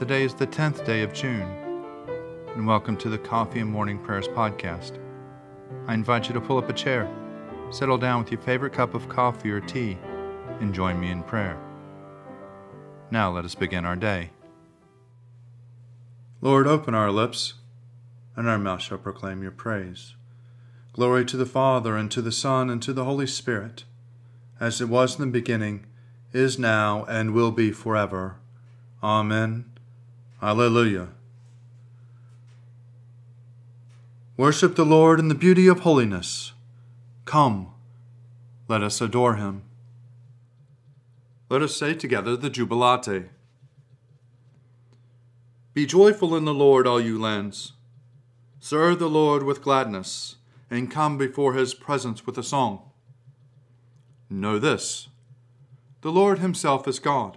Today is the 10th day of June, and welcome to the Coffee and Morning Prayers podcast. I invite you to pull up a chair, settle down with your favorite cup of coffee or tea, and join me in prayer. Now let us begin our day. Lord, open our lips, and our mouth shall proclaim your praise. Glory to the Father, and to the Son, and to the Holy Spirit, as it was in the beginning, is now, and will be forever. Amen. Alleluia. Worship the Lord in the beauty of holiness. Come, let us adore him. Let us say together the Jubilate. Be joyful in the Lord, all you lands. Serve the Lord with gladness, and come before his presence with a song. Know this the Lord himself is God.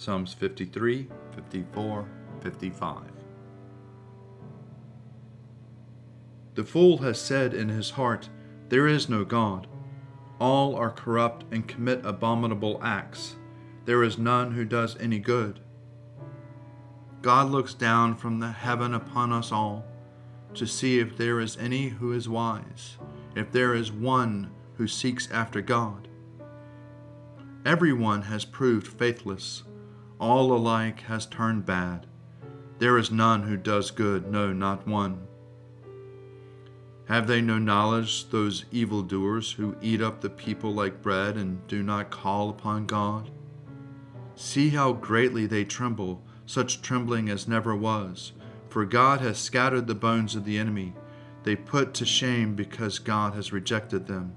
Psalms 53, 54, 55. The fool has said in his heart, There is no God. All are corrupt and commit abominable acts. There is none who does any good. God looks down from the heaven upon us all to see if there is any who is wise, if there is one who seeks after God. Everyone has proved faithless all alike has turned bad. There is none who does good, no, not one. Have they no knowledge, those evildoers who eat up the people like bread and do not call upon God? See how greatly they tremble, such trembling as never was. For God has scattered the bones of the enemy. They put to shame because God has rejected them.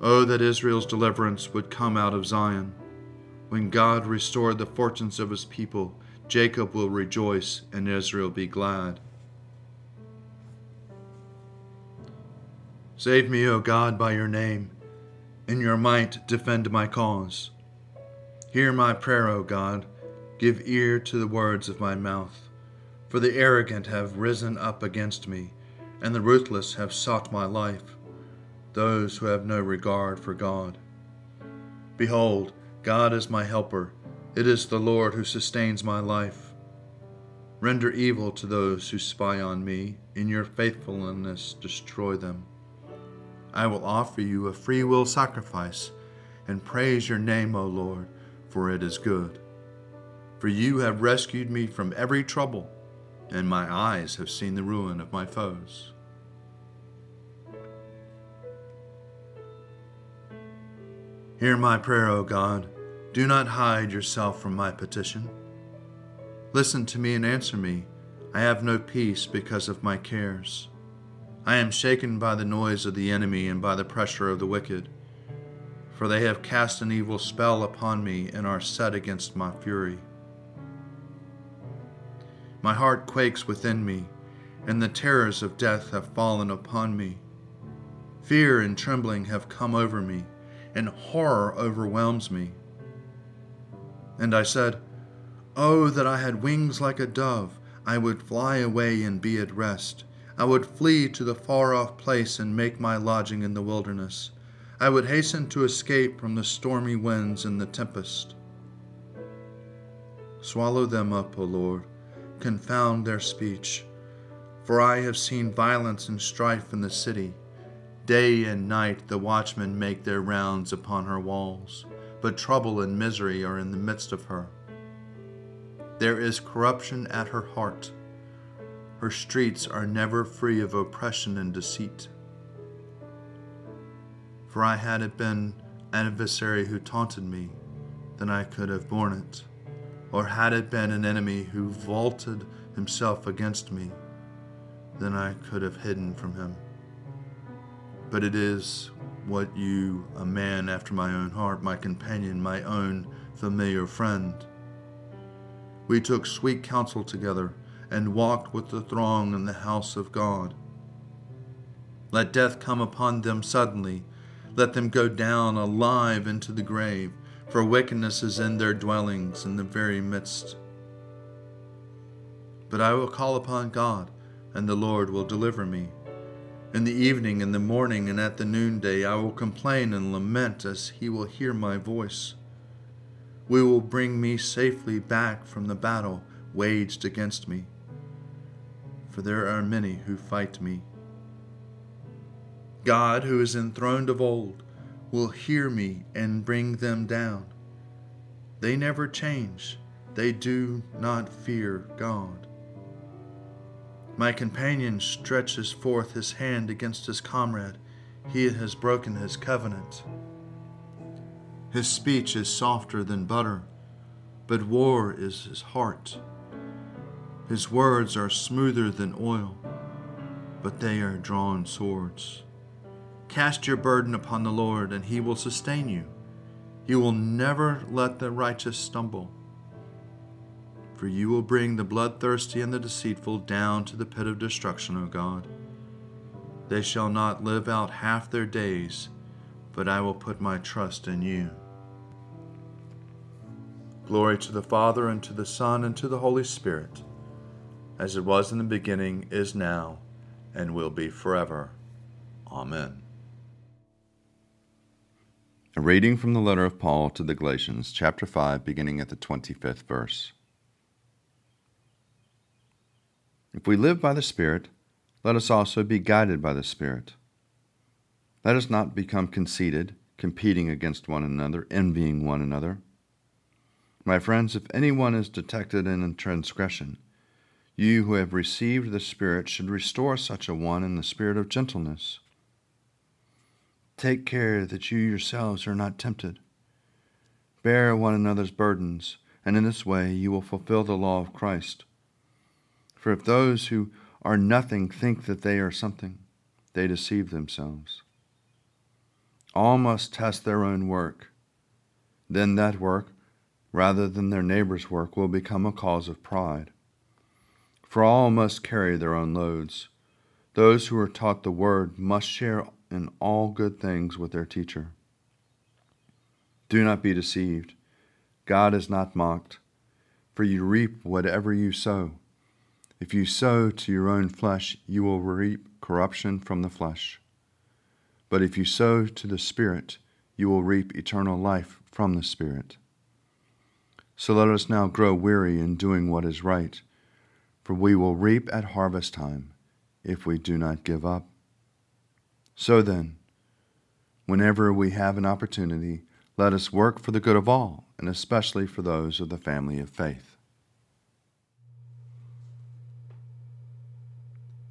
Oh, that Israel's deliverance would come out of Zion. When God restored the fortunes of his people, Jacob will rejoice and Israel be glad. Save me, O God, by your name. In your might, defend my cause. Hear my prayer, O God. Give ear to the words of my mouth. For the arrogant have risen up against me, and the ruthless have sought my life, those who have no regard for God. Behold, God is my helper. It is the Lord who sustains my life. Render evil to those who spy on me. In your faithfulness, destroy them. I will offer you a free will sacrifice and praise your name, O Lord, for it is good. For you have rescued me from every trouble, and my eyes have seen the ruin of my foes. Hear my prayer, O God. Do not hide yourself from my petition. Listen to me and answer me. I have no peace because of my cares. I am shaken by the noise of the enemy and by the pressure of the wicked. For they have cast an evil spell upon me and are set against my fury. My heart quakes within me, and the terrors of death have fallen upon me. Fear and trembling have come over me and horror overwhelms me. And I said, Oh, that I had wings like a dove! I would fly away and be at rest. I would flee to the far off place and make my lodging in the wilderness. I would hasten to escape from the stormy winds and the tempest. Swallow them up, O Lord, confound their speech. For I have seen violence and strife in the city. Day and night the watchmen make their rounds upon her walls, but trouble and misery are in the midst of her. There is corruption at her heart. Her streets are never free of oppression and deceit. For I had it been an adversary who taunted me, then I could have borne it. Or had it been an enemy who vaulted himself against me, then I could have hidden from him but it is what you, a man after my own heart, my companion, my own familiar friend, we took sweet counsel together and walked with the throng in the house of God. Let death come upon them suddenly. Let them go down alive into the grave, for wickedness is in their dwellings in the very midst. But I will call upon God, and the Lord will deliver me. In the evening, in the morning, and at the noonday, I will complain and lament as he will hear my voice. We will bring me safely back from the battle waged against me, for there are many who fight me. God, who is enthroned of old, will hear me and bring them down. They never change, they do not fear God. My companion stretches forth his hand against his comrade. He has broken his covenant. His speech is softer than butter, but war is his heart. His words are smoother than oil, but they are drawn swords. Cast your burden upon the Lord, and he will sustain you. He will never let the righteous stumble. For you will bring the bloodthirsty and the deceitful down to the pit of destruction, O God. They shall not live out half their days, but I will put my trust in you. Glory to the Father, and to the Son, and to the Holy Spirit, as it was in the beginning, is now, and will be forever. Amen. A reading from the letter of Paul to the Galatians, chapter 5, beginning at the 25th verse. If we live by the Spirit, let us also be guided by the Spirit. Let us not become conceited, competing against one another, envying one another. My friends, if anyone is detected in a transgression, you who have received the Spirit should restore such a one in the spirit of gentleness. Take care that you yourselves are not tempted. Bear one another's burdens, and in this way you will fulfill the law of Christ. For if those who are nothing think that they are something, they deceive themselves. All must test their own work. Then that work, rather than their neighbor's work, will become a cause of pride. For all must carry their own loads. Those who are taught the word must share in all good things with their teacher. Do not be deceived. God is not mocked, for you reap whatever you sow. If you sow to your own flesh, you will reap corruption from the flesh. But if you sow to the Spirit, you will reap eternal life from the Spirit. So let us now grow weary in doing what is right, for we will reap at harvest time if we do not give up. So then, whenever we have an opportunity, let us work for the good of all, and especially for those of the family of faith.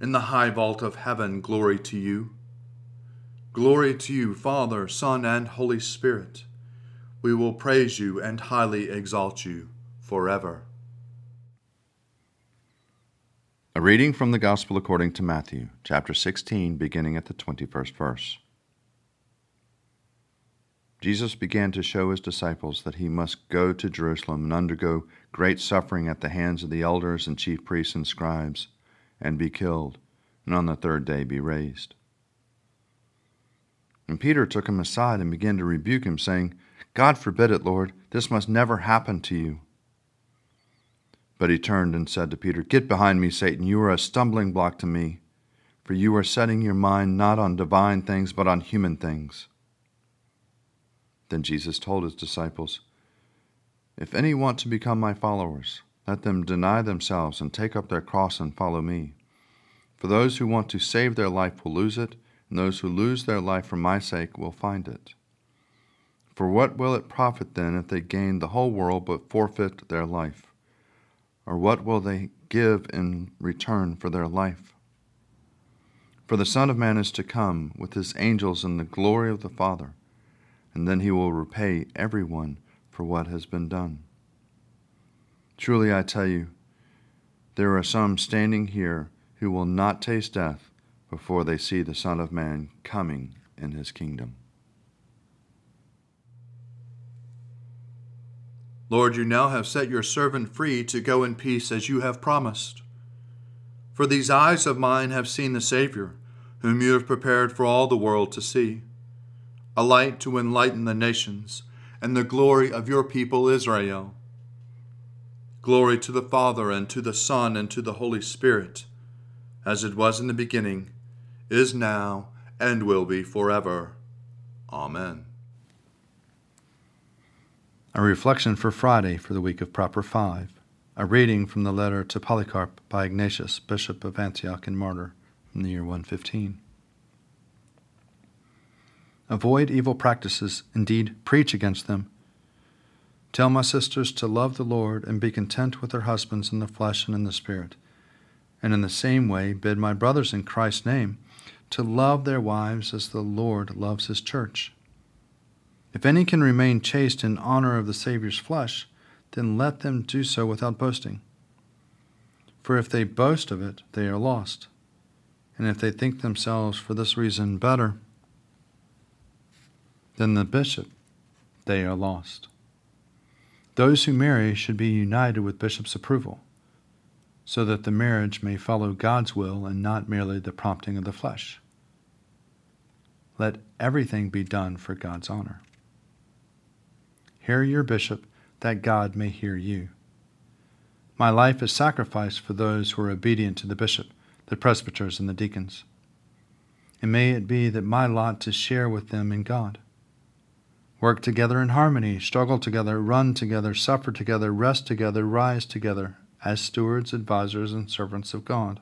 In the high vault of heaven, glory to you. Glory to you, Father, Son, and Holy Spirit. We will praise you and highly exalt you forever. A reading from the Gospel according to Matthew, chapter 16, beginning at the 21st verse. Jesus began to show his disciples that he must go to Jerusalem and undergo great suffering at the hands of the elders and chief priests and scribes, and be killed, and on the third day be raised. And Peter took him aside and began to rebuke him, saying, God forbid it, Lord, this must never happen to you. But he turned and said to Peter, Get behind me, Satan. You are a stumbling block to me, for you are setting your mind not on divine things, but on human things. Then Jesus told his disciples, If any want to become my followers, let them deny themselves and take up their cross and follow me. For those who want to save their life will lose it, and those who lose their life for my sake will find it. For what will it profit then if they gain the whole world but forfeit their life? Or what will they give in return for their life? For the Son of Man is to come with his angels in the glory of the Father, and then he will repay everyone for what has been done. Truly I tell you, there are some standing here who will not taste death before they see the Son of Man coming in his kingdom. Lord, you now have set your servant free to go in peace as you have promised. For these eyes of mine have seen the Savior, whom you have prepared for all the world to see, a light to enlighten the nations, and the glory of your people Israel. Glory to the Father, and to the Son, and to the Holy Spirit, as it was in the beginning, is now, and will be forever. Amen. A reflection for Friday for the week of Proper Five. A reading from the letter to Polycarp by Ignatius, Bishop of Antioch and Martyr, from the year 115. Avoid evil practices, indeed, preach against them. Tell my sisters to love the Lord and be content with their husbands in the flesh and in the spirit. And in the same way, bid my brothers in Christ's name to love their wives as the Lord loves his church. If any can remain chaste in honor of the Saviour's flesh, then let them do so without boasting. For if they boast of it, they are lost. And if they think themselves for this reason better than the bishop, they are lost. Those who marry should be united with bishop's approval, so that the marriage may follow God's will and not merely the prompting of the flesh. Let everything be done for God's honor. Hear your bishop, that God may hear you. My life is sacrificed for those who are obedient to the bishop, the presbyters, and the deacons. And may it be that my lot to share with them in God. Work together in harmony, struggle together, run together, suffer together, rest together, rise together, as stewards, advisers, and servants of God.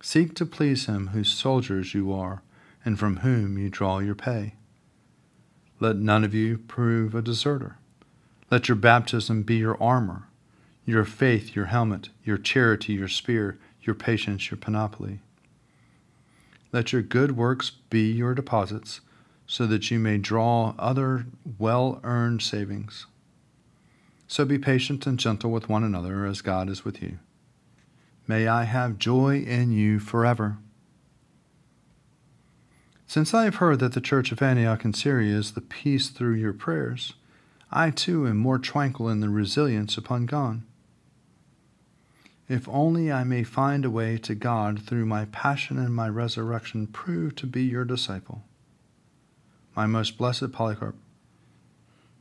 Seek to please Him whose soldiers you are, and from whom you draw your pay. Let none of you prove a deserter. Let your baptism be your armor, your faith your helmet, your charity your spear, your patience your panoply. Let your good works be your deposits, so that you may draw other well earned savings. So be patient and gentle with one another as God is with you. May I have joy in you forever. Since I have heard that the church of Antioch in Syria is the peace through your prayers, I too am more tranquil in the resilience upon God. If only I may find a way to God through my passion and my resurrection, prove to be your disciple. My most blessed Polycarp,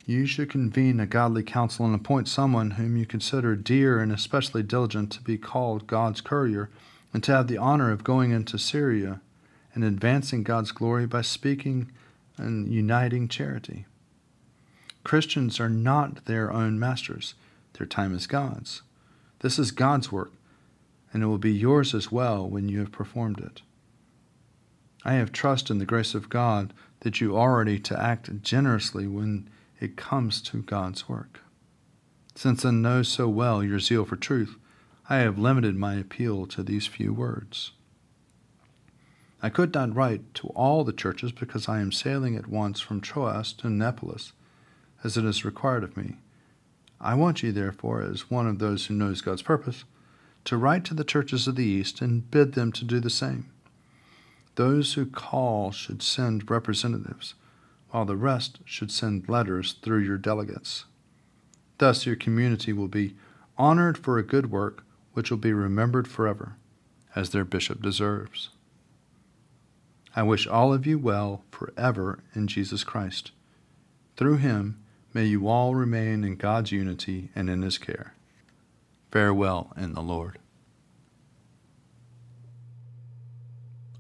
you should convene a godly council and appoint someone whom you consider dear and especially diligent to be called God's courier, and to have the honor of going into Syria and advancing God's glory by speaking and uniting charity. Christians are not their own masters, their time is God's. This is God's work, and it will be yours as well when you have performed it. I have trust in the grace of God that you are ready to act generously when it comes to God's work. Since I know so well your zeal for truth, I have limited my appeal to these few words. I could not write to all the churches because I am sailing at once from Troas to Neapolis, as it is required of me. I want you, therefore, as one of those who knows God's purpose, to write to the churches of the East and bid them to do the same. Those who call should send representatives, while the rest should send letters through your delegates. Thus, your community will be honored for a good work which will be remembered forever, as their bishop deserves. I wish all of you well forever in Jesus Christ. Through him, may you all remain in God's unity and in his care. Farewell in the Lord.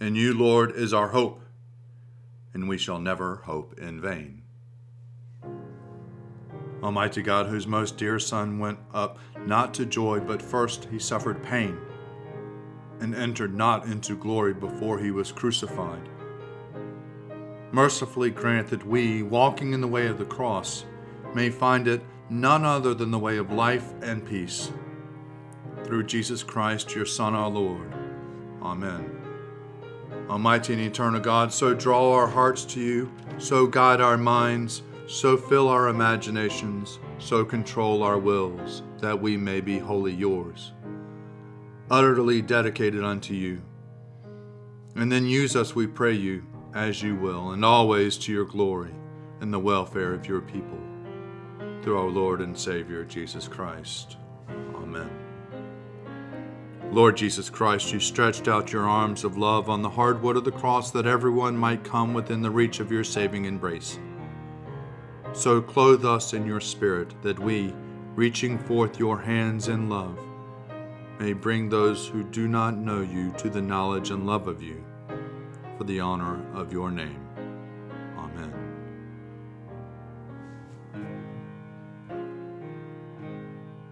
In you, Lord, is our hope, and we shall never hope in vain. Almighty God, whose most dear Son went up not to joy, but first he suffered pain, and entered not into glory before he was crucified. Mercifully grant that we, walking in the way of the cross, may find it none other than the way of life and peace. Through Jesus Christ, your Son, our Lord. Amen. Almighty and eternal God, so draw our hearts to you, so guide our minds, so fill our imaginations, so control our wills, that we may be wholly yours, utterly dedicated unto you. And then use us, we pray you, as you will, and always to your glory and the welfare of your people through our Lord and Savior Jesus Christ. Amen. Lord Jesus Christ, you stretched out your arms of love on the hard wood of the cross that everyone might come within the reach of your saving embrace. So clothe us in your Spirit that we, reaching forth your hands in love, may bring those who do not know you to the knowledge and love of you, for the honor of your name.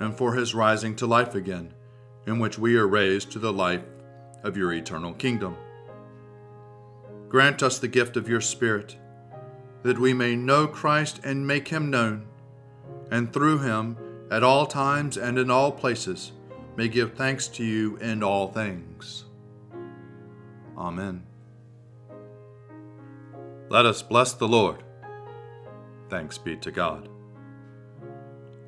and for his rising to life again, in which we are raised to the life of your eternal kingdom. Grant us the gift of your Spirit, that we may know Christ and make him known, and through him, at all times and in all places, may give thanks to you in all things. Amen. Let us bless the Lord. Thanks be to God.